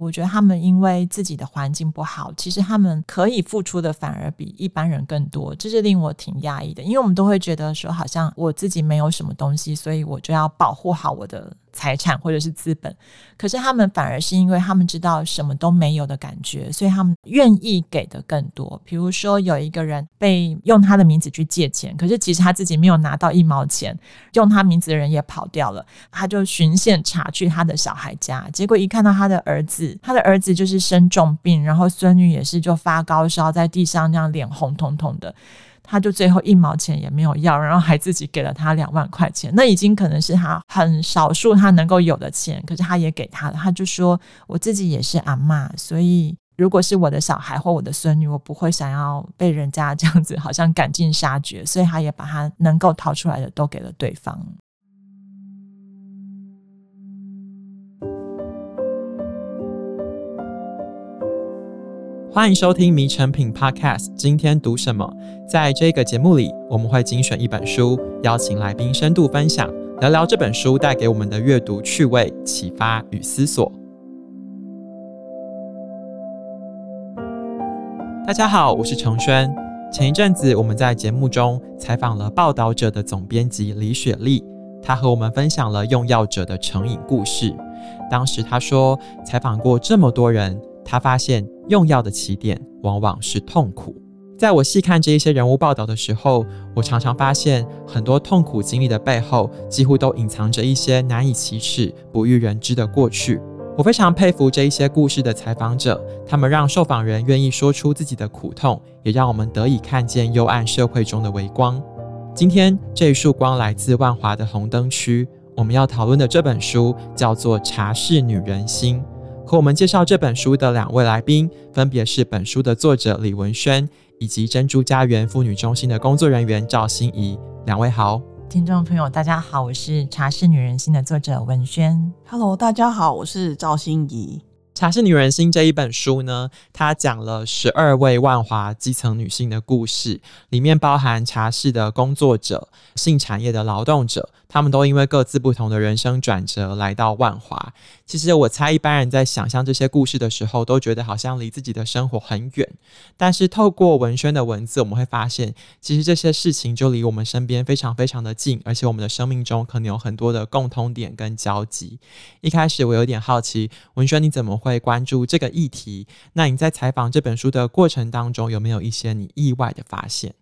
我觉得他们因为自己的环境不好，其实他们可以付出的反而比一般人更多，这是令我挺压抑的。因为我们都会觉得说，好像我自己没有什么东西，所以我就要保护好我的。财产或者是资本，可是他们反而是因为他们知道什么都没有的感觉，所以他们愿意给的更多。比如说，有一个人被用他的名字去借钱，可是其实他自己没有拿到一毛钱，用他名字的人也跑掉了，他就循线查去他的小孩家，结果一看到他的儿子，他的儿子就是生重病，然后孙女也是就发高烧，在地上那样脸红彤彤的。他就最后一毛钱也没有要，然后还自己给了他两万块钱，那已经可能是他很少数他能够有的钱，可是他也给他了。他就说：“我自己也是阿嬷，所以如果是我的小孩或我的孙女，我不会想要被人家这样子好像赶尽杀绝，所以他也把他能够掏出来的都给了对方。”欢迎收听《迷成品 Podcast》，今天读什么？在这个节目里，我们会精选一本书，邀请来宾深度分享，聊聊这本书带给我们的阅读趣味、启发与思索。大家好，我是承轩。前一阵子，我们在节目中采访了《报道者》的总编辑李雪莉，她和我们分享了用药者的成瘾故事。当时她说，采访过这么多人。他发现用药的起点往往是痛苦。在我细看这一些人物报道的时候，我常常发现很多痛苦经历的背后，几乎都隐藏着一些难以启齿、不欲人知的过去。我非常佩服这一些故事的采访者，他们让受访人愿意说出自己的苦痛，也让我们得以看见幽暗社会中的微光。今天这一束光来自万华的红灯区，我们要讨论的这本书叫做《茶室女人心》。和我们介绍这本书的两位来宾，分别是本书的作者李文轩，以及珍珠家园妇女中心的工作人员赵心怡。两位好，听众朋友大家好，我是《茶室女人心》的作者文轩。Hello，大家好，我是赵心怡。《茶室女人心》这一本书呢，它讲了十二位万华基层女性的故事，里面包含茶室的工作者、性产业的劳动者，他们都因为各自不同的人生转折来到万华。其实我猜，一般人在想象这些故事的时候，都觉得好像离自己的生活很远。但是透过文轩的文字，我们会发现，其实这些事情就离我们身边非常非常的近，而且我们的生命中可能有很多的共通点跟交集。一开始我有点好奇，文轩你怎么会关注这个议题。那你在采访这本书的过程当中，有没有一些你意外的发现？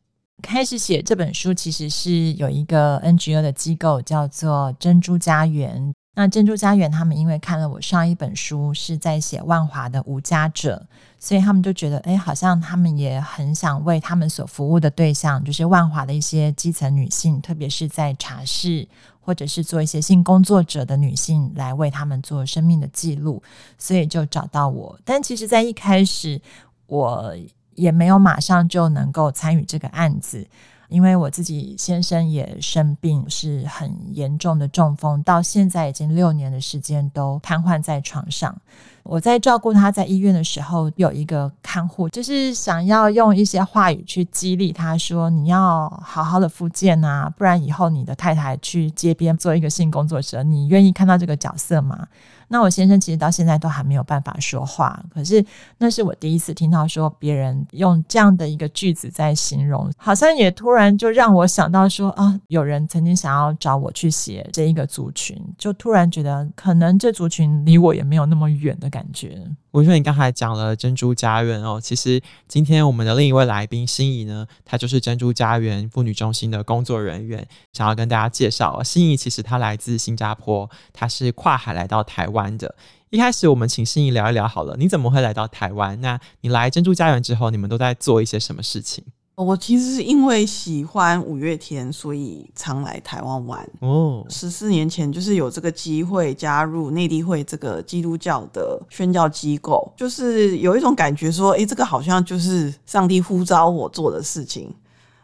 开始写这本书其实是有一个 NGO 的机构叫做珍珠家园。那珍珠家园他们因为看了我上一本书是在写万华的无家者，所以他们就觉得，哎，好像他们也很想为他们所服务的对象，就是万华的一些基层女性，特别是在茶室。或者是做一些性工作者的女性来为他们做生命的记录，所以就找到我。但其实，在一开始，我也没有马上就能够参与这个案子，因为我自己先生也生病，是很严重的中风，到现在已经六年的时间都瘫痪在床上。我在照顾他在医院的时候，有一个看护，就是想要用一些话语去激励他说：“你要好好的复健啊，不然以后你的太太去街边做一个性工作者，你愿意看到这个角色吗？”那我先生其实到现在都还没有办法说话，可是那是我第一次听到说别人用这样的一个句子在形容，好像也突然就让我想到说啊，有人曾经想要找我去写这一个族群，就突然觉得可能这族群离我也没有那么远的感觉。感觉我说你刚才讲了珍珠家园哦，其实今天我们的另一位来宾心怡呢，她就是珍珠家园妇女中心的工作人员，想要跟大家介绍。心怡其实她来自新加坡，她是跨海来到台湾的。一开始我们请心怡聊一聊好了，你怎么会来到台湾？那你来珍珠家园之后，你们都在做一些什么事情？我其实是因为喜欢五月天，所以常来台湾玩。哦，十四年前就是有这个机会加入内地会这个基督教的宣教机构，就是有一种感觉说，哎，这个好像就是上帝呼召我做的事情。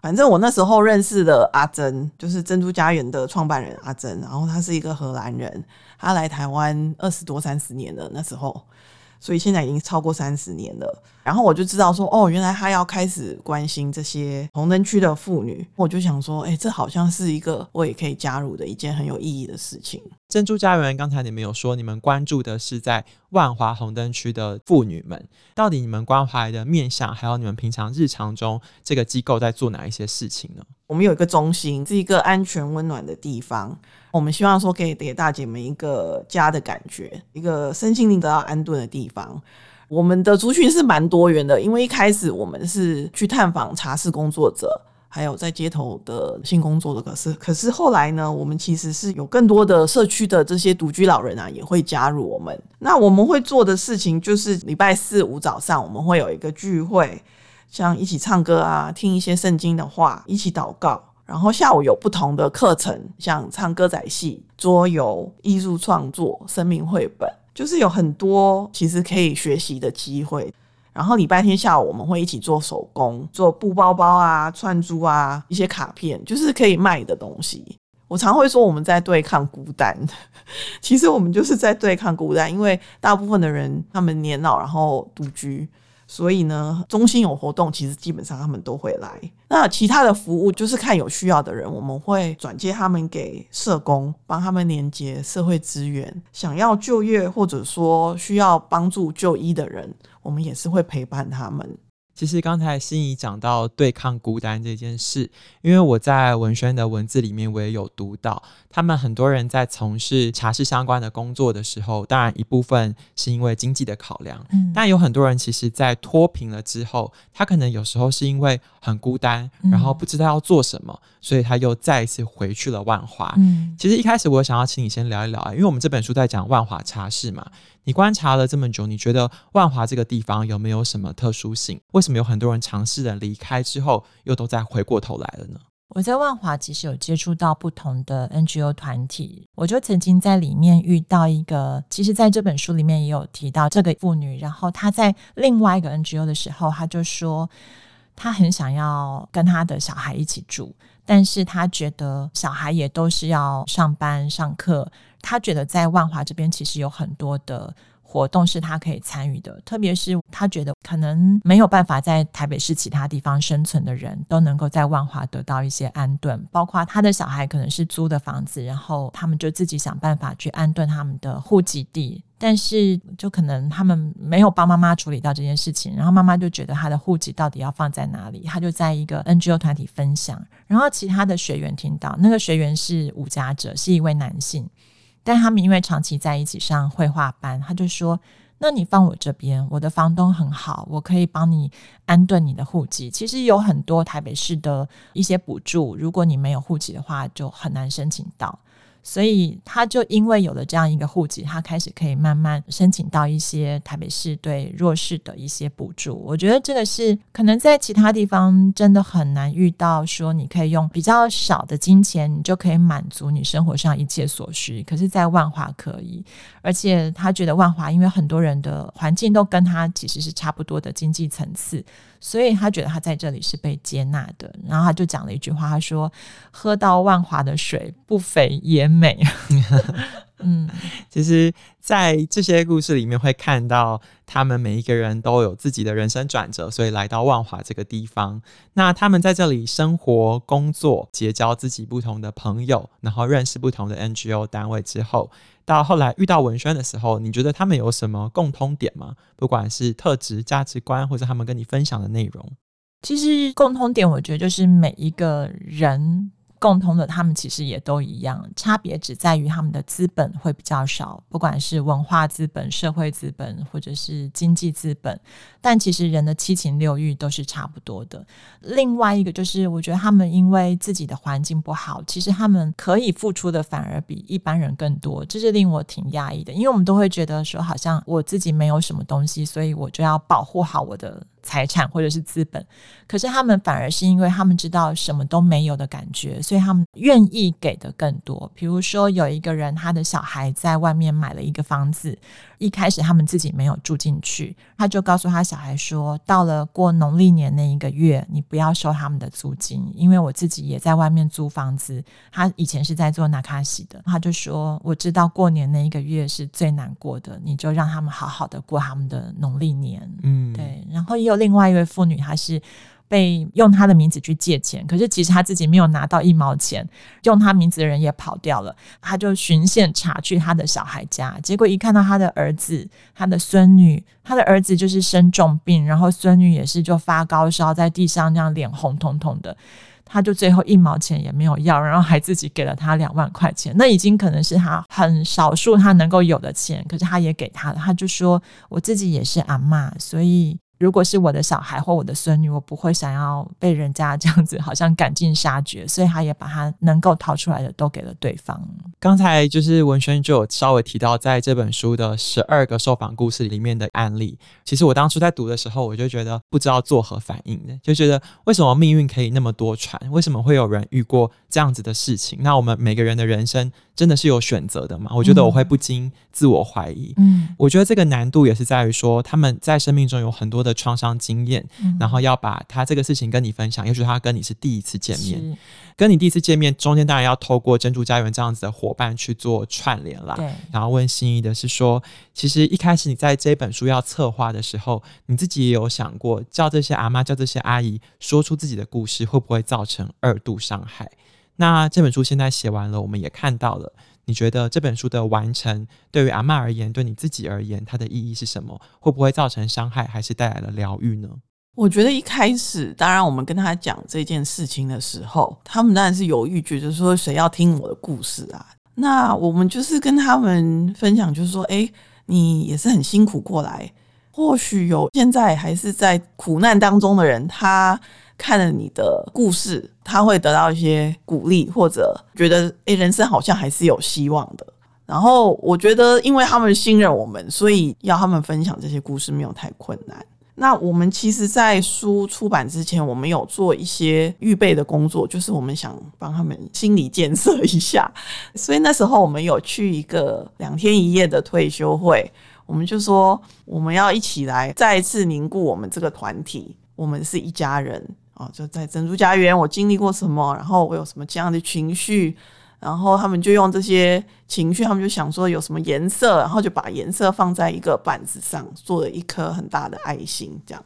反正我那时候认识的阿珍，就是珍珠家园的创办人阿珍，然后他是一个荷兰人，他来台湾二十多三十年了，那时候。所以现在已经超过三十年了，然后我就知道说，哦，原来他要开始关心这些红灯区的妇女，我就想说，哎，这好像是一个我也可以加入的一件很有意义的事情。珍珠家园，刚才你们有说，你们关注的是在万华红灯区的妇女们，到底你们关怀的面向，还有你们平常日常中这个机构在做哪一些事情呢？我们有一个中心，是一个安全温暖的地方。我们希望说，可以给大姐们一个家的感觉，一个身心灵得到安顿的地方。我们的族群是蛮多元的，因为一开始我们是去探访茶室工作者。还有在街头的性工作的，可是可是后来呢，我们其实是有更多的社区的这些独居老人啊，也会加入我们。那我们会做的事情就是礼拜四五早上我们会有一个聚会，像一起唱歌啊，听一些圣经的话，一起祷告。然后下午有不同的课程，像唱歌仔戏、桌游、艺术创作、生命绘本，就是有很多其实可以学习的机会。然后礼拜天下午我们会一起做手工，做布包包啊、串珠啊、一些卡片，就是可以卖的东西。我常会说我们在对抗孤单，其实我们就是在对抗孤单，因为大部分的人他们年老，然后独居。所以呢，中心有活动，其实基本上他们都会来。那其他的服务就是看有需要的人，我们会转接他们给社工，帮他们连接社会资源。想要就业或者说需要帮助就医的人，我们也是会陪伴他们。其实刚才心怡讲到对抗孤单这件事，因为我在文轩的文字里面我也有读到，他们很多人在从事茶室相关的工作的时候，当然一部分是因为经济的考量，嗯，但有很多人其实，在脱贫了之后，他可能有时候是因为很孤单，然后不知道要做什么，所以他又再一次回去了万华。嗯，其实一开始我想要请你先聊一聊啊，因为我们这本书在讲万华茶室嘛。你观察了这么久，你觉得万华这个地方有没有什么特殊性？为什么有很多人尝试的离开之后，又都再回过头来了呢？我在万华其实有接触到不同的 NGO 团体，我就曾经在里面遇到一个，其实在这本书里面也有提到这个妇女，然后她在另外一个 NGO 的时候，她就说她很想要跟她的小孩一起住，但是她觉得小孩也都是要上班上课。他觉得在万华这边其实有很多的活动是他可以参与的，特别是他觉得可能没有办法在台北市其他地方生存的人都能够在万华得到一些安顿，包括他的小孩可能是租的房子，然后他们就自己想办法去安顿他们的户籍地，但是就可能他们没有帮妈妈处理到这件事情，然后妈妈就觉得他的户籍到底要放在哪里，他就在一个 NGO 团体分享，然后其他的学员听到，那个学员是无家者，是一位男性。但他们因为长期在一起上绘画班，他就说：“那你放我这边，我的房东很好，我可以帮你安顿你的户籍。其实有很多台北市的一些补助，如果你没有户籍的话，就很难申请到。”所以他就因为有了这样一个户籍，他开始可以慢慢申请到一些台北市对弱势的一些补助。我觉得这个是可能在其他地方真的很难遇到，说你可以用比较少的金钱，你就可以满足你生活上一切所需。可是，在万华可以，而且他觉得万华因为很多人的环境都跟他其实是差不多的经济层次。所以他觉得他在这里是被接纳的，然后他就讲了一句话，他说：“喝到万华的水，不肥也美。” 嗯，其实，在这些故事里面会看到，他们每一个人都有自己的人生转折，所以来到万华这个地方。那他们在这里生活、工作，结交自己不同的朋友，然后认识不同的 NGO 单位之后。到后来遇到文轩的时候，你觉得他们有什么共通点吗？不管是特质、价值观，或者他们跟你分享的内容，其实共通点，我觉得就是每一个人。共同的，他们其实也都一样，差别只在于他们的资本会比较少，不管是文化资本、社会资本，或者是经济资本，但其实人的七情六欲都是差不多的。另外一个就是，我觉得他们因为自己的环境不好，其实他们可以付出的反而比一般人更多，这是令我挺讶异的，因为我们都会觉得说，好像我自己没有什么东西，所以我就要保护好我的。财产或者是资本，可是他们反而是因为他们知道什么都没有的感觉，所以他们愿意给的更多。比如说，有一个人，他的小孩在外面买了一个房子。一开始他们自己没有住进去，他就告诉他小孩说：“到了过农历年那一个月，你不要收他们的租金，因为我自己也在外面租房子。他以前是在做那卡西的，他就说我知道过年那一个月是最难过的，你就让他们好好的过他们的农历年。”嗯，对。然后也有另外一位妇女，她是。被用她的名字去借钱，可是其实她自己没有拿到一毛钱，用她名字的人也跑掉了，她就循线查去他的小孩家，结果一看到他的儿子、他的孙女，他的儿子就是生重病，然后孙女也是就发高烧，在地上那样脸红彤彤的。他就最后一毛钱也没有要，然后还自己给了他两万块钱，那已经可能是他很少数他能够有的钱，可是他也给他了。他就说：“我自己也是阿嬷，所以。”如果是我的小孩或我的孙女，我不会想要被人家这样子好像赶尽杀绝，所以他也把他能够逃出来的都给了对方。刚才就是文轩就有稍微提到，在这本书的十二个受访故事里面的案例，其实我当初在读的时候，我就觉得不知道作何反应的，就觉得为什么命运可以那么多舛？为什么会有人遇过这样子的事情？那我们每个人的人生真的是有选择的吗？我觉得我会不禁自我怀疑。嗯，我觉得这个难度也是在于说他们在生命中有很多的创伤经验，嗯，然后要把他这个事情跟你分享，也许他跟你是第一次见面，跟你第一次见面中间当然要透过珍珠家园这样子的伙伴去做串联啦。对，然后问心仪的是说，其实一开始你在这本书要策划的时候，你自己也有想过叫这些阿妈、叫这些阿姨说出自己的故事，会不会造成二度伤害？那这本书现在写完了，我们也看到了。你觉得这本书的完成，对于阿嬷而言，对你自己而言，它的意义是什么？会不会造成伤害，还是带来了疗愈呢？我觉得一开始，当然我们跟他讲这件事情的时候，他们当然是犹豫，觉得说谁要听我的故事啊？那我们就是跟他们分享，就是说，哎，你也是很辛苦过来，或许有现在还是在苦难当中的人，他。看了你的故事，他会得到一些鼓励，或者觉得诶，人生好像还是有希望的。然后我觉得，因为他们信任我们，所以要他们分享这些故事没有太困难。那我们其实，在书出版之前，我们有做一些预备的工作，就是我们想帮他们心理建设一下。所以那时候我们有去一个两天一夜的退休会，我们就说我们要一起来再一次凝固我们这个团体，我们是一家人。就在珍珠家园，我经历过什么，然后我有什么这样的情绪，然后他们就用这些情绪，他们就想说有什么颜色，然后就把颜色放在一个板子上，做了一颗很大的爱心，这样。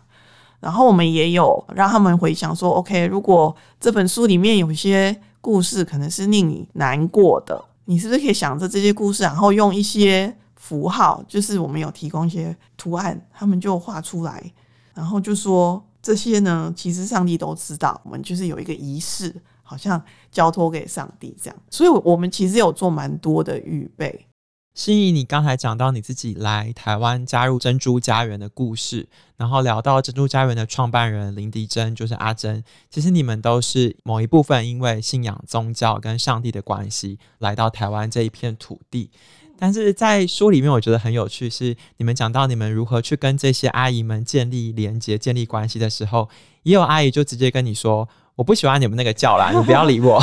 然后我们也有让他们回想说，OK，如果这本书里面有些故事可能是令你难过的，你是不是可以想着这些故事，然后用一些符号，就是我们有提供一些图案，他们就画出来，然后就说。这些呢，其实上帝都知道，我们就是有一个仪式，好像交托给上帝这样，所以我们其实有做蛮多的预备。心怡，你刚才讲到你自己来台湾加入珍珠家园的故事，然后聊到珍珠家园的创办人林迪珍，就是阿珍，其实你们都是某一部分因为信仰宗教跟上帝的关系来到台湾这一片土地。但是在书里面，我觉得很有趣，是你们讲到你们如何去跟这些阿姨们建立连接、建立关系的时候，也有阿姨就直接跟你说：“我不喜欢你们那个叫啦，你不要理我。”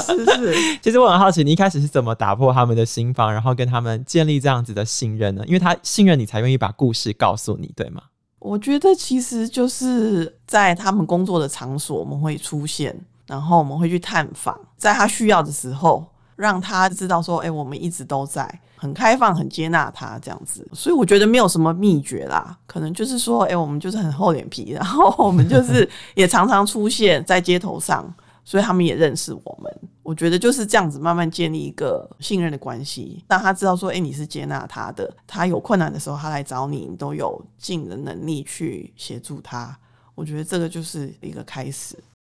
是是是。其实我很好奇，你一开始是怎么打破他们的心房，然后跟他们建立这样子的信任呢？因为他信任你，才愿意把故事告诉你，对吗？我觉得其实就是在他们工作的场所，我们会出现，然后我们会去探访，在他需要的时候，让他知道说：“哎，我们一直都在。”很开放，很接纳他这样子，所以我觉得没有什么秘诀啦，可能就是说，哎、欸，我们就是很厚脸皮，然后我们就是 也常常出现在街头上，所以他们也认识我们。我觉得就是这样子，慢慢建立一个信任的关系，让他知道说，哎、欸，你是接纳他的，他有困难的时候，他来找你，你都有尽的能力去协助他。我觉得这个就是一个开始。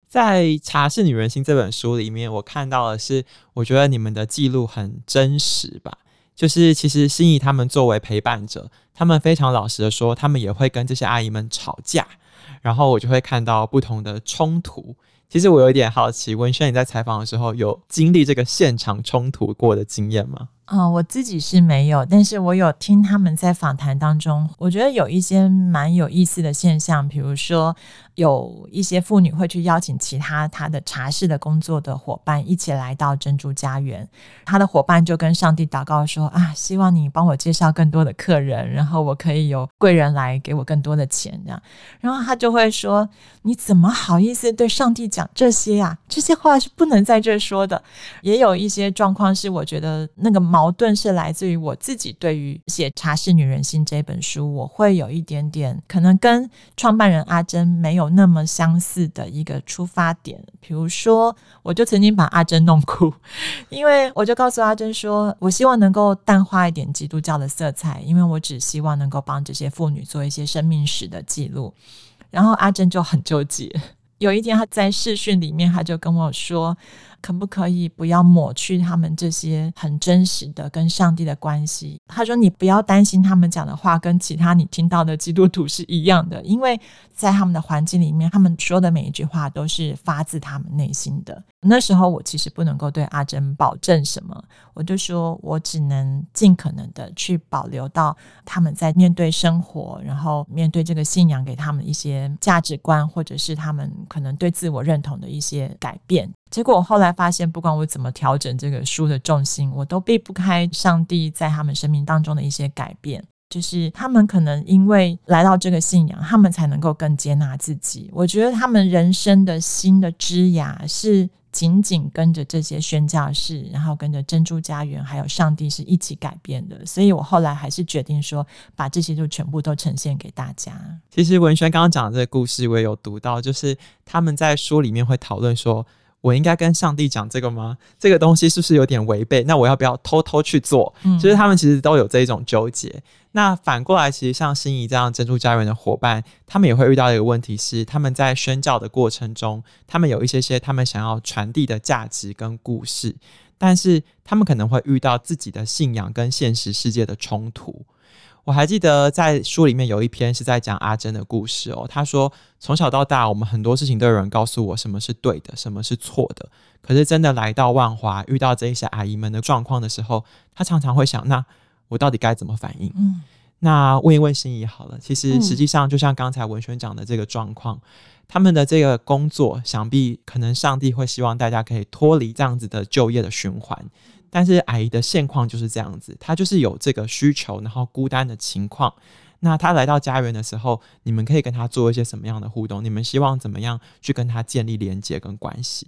在《茶是女人心》这本书里面，我看到的是，我觉得你们的记录很真实吧。就是其实心怡他们作为陪伴者，他们非常老实的说，他们也会跟这些阿姨们吵架，然后我就会看到不同的冲突。其实我有一点好奇，文轩你在采访的时候有经历这个现场冲突过的经验吗？啊、我自己是没有，但是我有听他们在访谈当中，我觉得有一些蛮有意思的现象，比如说有一些妇女会去邀请其他她的茶室的工作的伙伴一起来到珍珠家园，她的伙伴就跟上帝祷告说啊，希望你帮我介绍更多的客人，然后我可以有贵人来给我更多的钱这样，然后他就会说，你怎么好意思对上帝讲这些呀？这些话是不能在这说的。也有一些状况是我觉得那个毛。矛盾是来自于我自己对于写《茶室女人心》这本书，我会有一点点可能跟创办人阿珍没有那么相似的一个出发点。比如说，我就曾经把阿珍弄哭，因为我就告诉阿珍说，我希望能够淡化一点基督教的色彩，因为我只希望能够帮这些妇女做一些生命史的记录。然后阿珍就很纠结。有一天，他在视讯里面，他就跟我说。可不可以不要抹去他们这些很真实的跟上帝的关系？他说：“你不要担心他们讲的话跟其他你听到的基督徒是一样的，因为在他们的环境里面，他们说的每一句话都是发自他们内心的。”那时候我其实不能够对阿珍保证什么，我就说我只能尽可能的去保留到他们在面对生活，然后面对这个信仰给他们一些价值观，或者是他们可能对自我认同的一些改变。结果我后来发现，不管我怎么调整这个书的重心，我都避不开上帝在他们生命当中的一些改变。就是他们可能因为来到这个信仰，他们才能够更接纳自己。我觉得他们人生的新的枝芽是紧紧跟着这些宣教士，然后跟着珍珠家园，还有上帝是一起改变的。所以我后来还是决定说，把这些就全部都呈现给大家。其实文轩刚刚讲的这个故事，我也有读到，就是他们在书里面会讨论说。我应该跟上帝讲这个吗？这个东西是不是有点违背？那我要不要偷偷去做？嗯，就是他们其实都有这一种纠结。那反过来，其实像心仪这样珍珠家园的伙伴，他们也会遇到一个问题是，他们在宣教的过程中，他们有一些些他们想要传递的价值跟故事，但是他们可能会遇到自己的信仰跟现实世界的冲突。我还记得在书里面有一篇是在讲阿珍的故事哦。他说，从小到大，我们很多事情都有人告诉我什么是对的，什么是错的。可是真的来到万华，遇到这一些阿姨们的状况的时候，他常常会想：那我到底该怎么反应？嗯，那问一问心仪好了。其实实际上，就像刚才文轩讲的这个状况，嗯，他们的这个工作，想必可能上帝会希望大家可以脱离这样子的就业的循环。但是阿姨的现况就是这样子，她就是有这个需求，然后孤单的情况。那她来到家园的时候，你们可以跟她做一些什么样的互动？你们希望怎么样去跟她建立连接跟关系？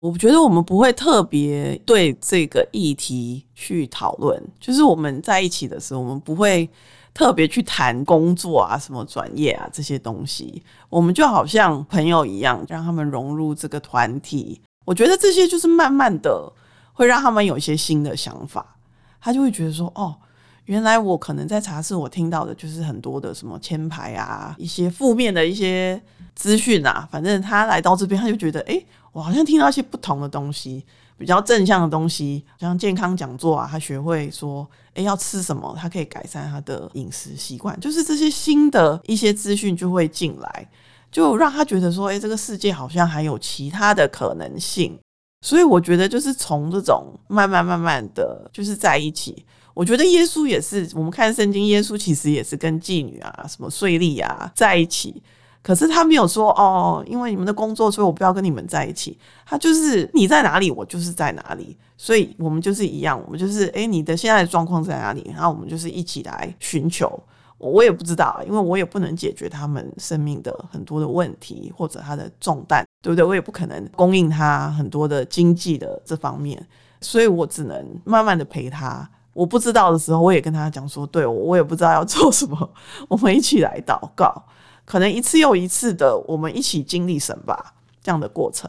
我觉得我们不会特别对这个议题去讨论，就是我们在一起的时候，我们不会特别去谈工作啊、什么专业啊这些东西。我们就好像朋友一样，让他们融入这个团体。我觉得这些就是慢慢的。会让他们有一些新的想法，他就会觉得说：“哦，原来我可能在茶室，我听到的就是很多的什么签牌啊，一些负面的一些资讯啊。反正他来到这边，他就觉得，哎，我好像听到一些不同的东西，比较正向的东西，像健康讲座啊，他学会说，哎，要吃什么，他可以改善他的饮食习惯，就是这些新的一些资讯就会进来，就让他觉得说，哎，这个世界好像还有其他的可能性。”所以我觉得，就是从这种慢慢慢慢的就是在一起。我觉得耶稣也是，我们看圣经，耶稣其实也是跟妓女啊、什么税吏啊在一起。可是他没有说哦，因为你们的工作，所以我不要跟你们在一起。他就是你在哪里，我就是在哪里。所以我们就是一样，我们就是诶，你的现在的状况在哪里？然后我们就是一起来寻求。我也不知道，因为我也不能解决他们生命的很多的问题或者他的重担，对不对？我也不可能供应他很多的经济的这方面，所以我只能慢慢的陪他。我不知道的时候，我也跟他讲说，对，我我也不知道要做什么，我们一起来祷告，可能一次又一次的，我们一起经历神吧，这样的过程。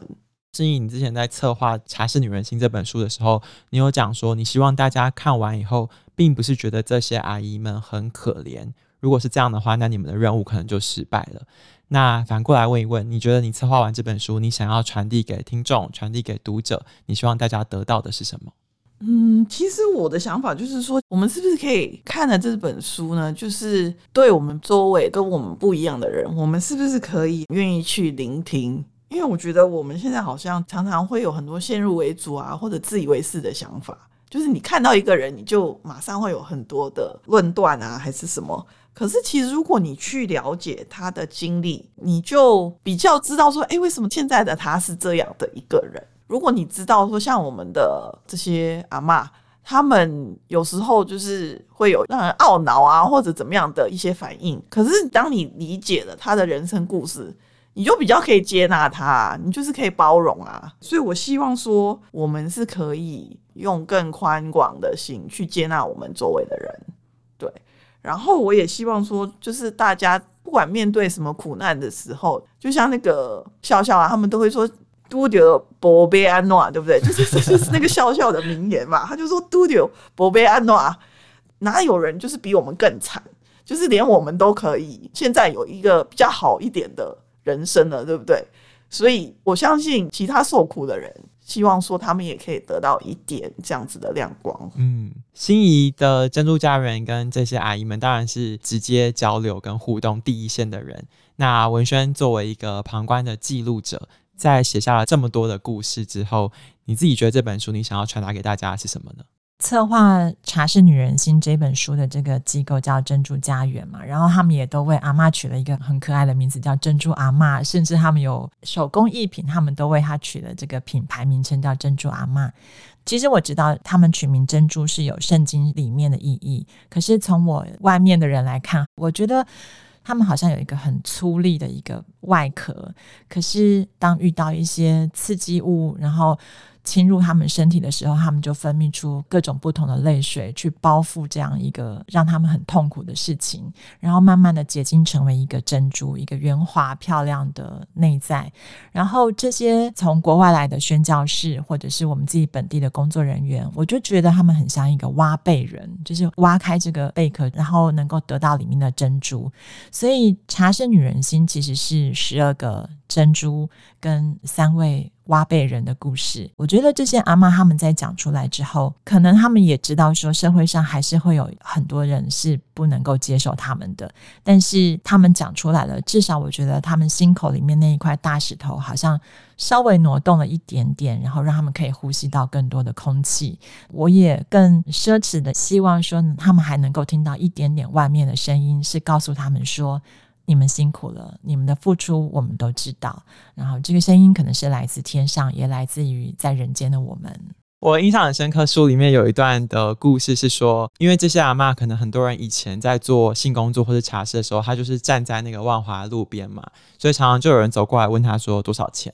心怡，你之前在策划《茶室女人心》这本书的时候，你有讲说，你希望大家看完以后，并不是觉得这些阿姨们很可怜。如果是这样的话，那你们的任务可能就失败了。那反过来问一问，你觉得你策划完这本书，你想要传递给听众、传递给读者，你希望大家得到的是什么？嗯，其实我的想法就是说，我们是不是可以看了这本书呢？就是对我们周围跟我们不一样的人，我们是不是可以愿意去聆听？因为我觉得我们现在好像常常会有很多先入为主啊，或者自以为是的想法，就是你看到一个人，你就马上会有很多的论断啊，还是什么？可是，其实如果你去了解他的经历，你就比较知道说，哎，为什么现在的他是这样的一个人？如果你知道说，像我们的这些阿妈，他们有时候就是会有让人懊恼啊，或者怎么样的一些反应。可是，当你理解了他的人生故事，你就比较可以接纳他，你就是可以包容啊。所以我希望说，我们是可以用更宽广的心去接纳我们周围的人，对。然后我也希望说，就是大家不管面对什么苦难的时候，就像那个笑笑啊，他们都会说“嘟丢宝贝安诺”，对不对？就是就是那个笑笑的名言嘛，他就说“嘟丢宝贝安诺”，哪有人就是比我们更惨？就是连我们都可以现在有一个比较好一点的人生了，对不对？所以我相信其他受苦的人，希望说他们也可以得到一点这样子的亮光。嗯，心仪的珍珠家人跟这些阿姨们当然是直接交流跟互动第一线的人。那文轩作为一个旁观的记录者，在写下了这么多的故事之后，你自己觉得这本书你想要传达给大家是什么呢？策划《茶是女人心》这本书的这个机构叫珍珠家园嘛，然后他们也都为阿嬷取了一个很可爱的名字，叫珍珠阿嬷，甚至他们有手工艺品，他们都为她取了这个品牌名称叫珍珠阿嬷。其实我知道他们取名珍珠是有圣经里面的意义，可是从我外面的人来看，我觉得他们好像有一个很粗粝的一个外壳，可是当遇到一些刺激物，然后侵入他们身体的时候，他们就分泌出各种不同的泪水，去包覆这样一个让他们很痛苦的事情，然后慢慢的结晶成为一个珍珠，一个圆滑漂亮的内在。然后这些从国外来的宣教士，或者是我们自己本地的工作人员，我就觉得他们很像一个挖贝人，就是挖开这个贝壳，然后能够得到里面的珍珠。所以茶是女人心其实是十二个珍珠跟三位。挖贝人的故事，我觉得这些阿妈他们在讲出来之后，可能他们也知道说社会上还是会有很多人是不能够接受他们的，但是他们讲出来了，至少我觉得他们心口里面那一块大石头好像稍微挪动了一点点，然后让他们可以呼吸到更多的空气。我也更奢侈的希望说，他们还能够听到一点点外面的声音，是告诉他们说。你们辛苦了，你们的付出我们都知道。然后这个声音可能是来自天上，也来自于在人间的我们。我印象很深刻，书里面有一段的故事是说，因为这些阿嬷可能很多人以前在做性工作或者茶室的时候，她就是站在那个万华路边嘛，所以常常就有人走过来问她说多少钱，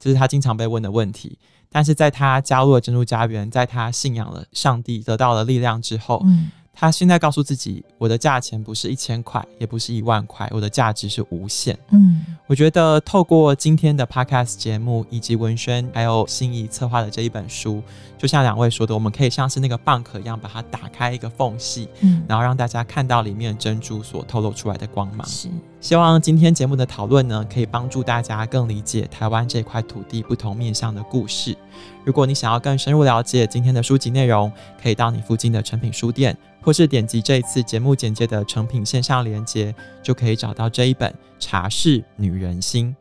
这是她经常被问的问题。但是在她加入了珍珠家园，在她信仰了上帝，得到了力量之后，嗯。他现在告诉自己，我的价钱不是一千块，也不是一万块，我的价值是无限。嗯，我觉得透过今天的 Podcast 节目，以及文轩还有心仪策划的这一本书，就像两位说的，我们可以像是那个蚌壳一样，把它打开一个缝隙，嗯，然后让大家看到里面珍珠所透露出来的光芒。是，希望今天节目的讨论呢，可以帮助大家更理解台湾这块土地不同面向的故事。如果你想要更深入了解今天的书籍内容，可以到你附近的诚品书店。或是点击这一次节目简介的成品线上连接，就可以找到这一本《茶室女人心》。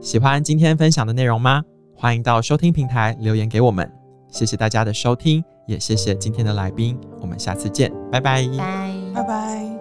喜欢今天分享的内容吗？欢迎到收听平台留言给我们。谢谢大家的收听，也谢谢今天的来宾。我们下次见，拜拜，拜拜。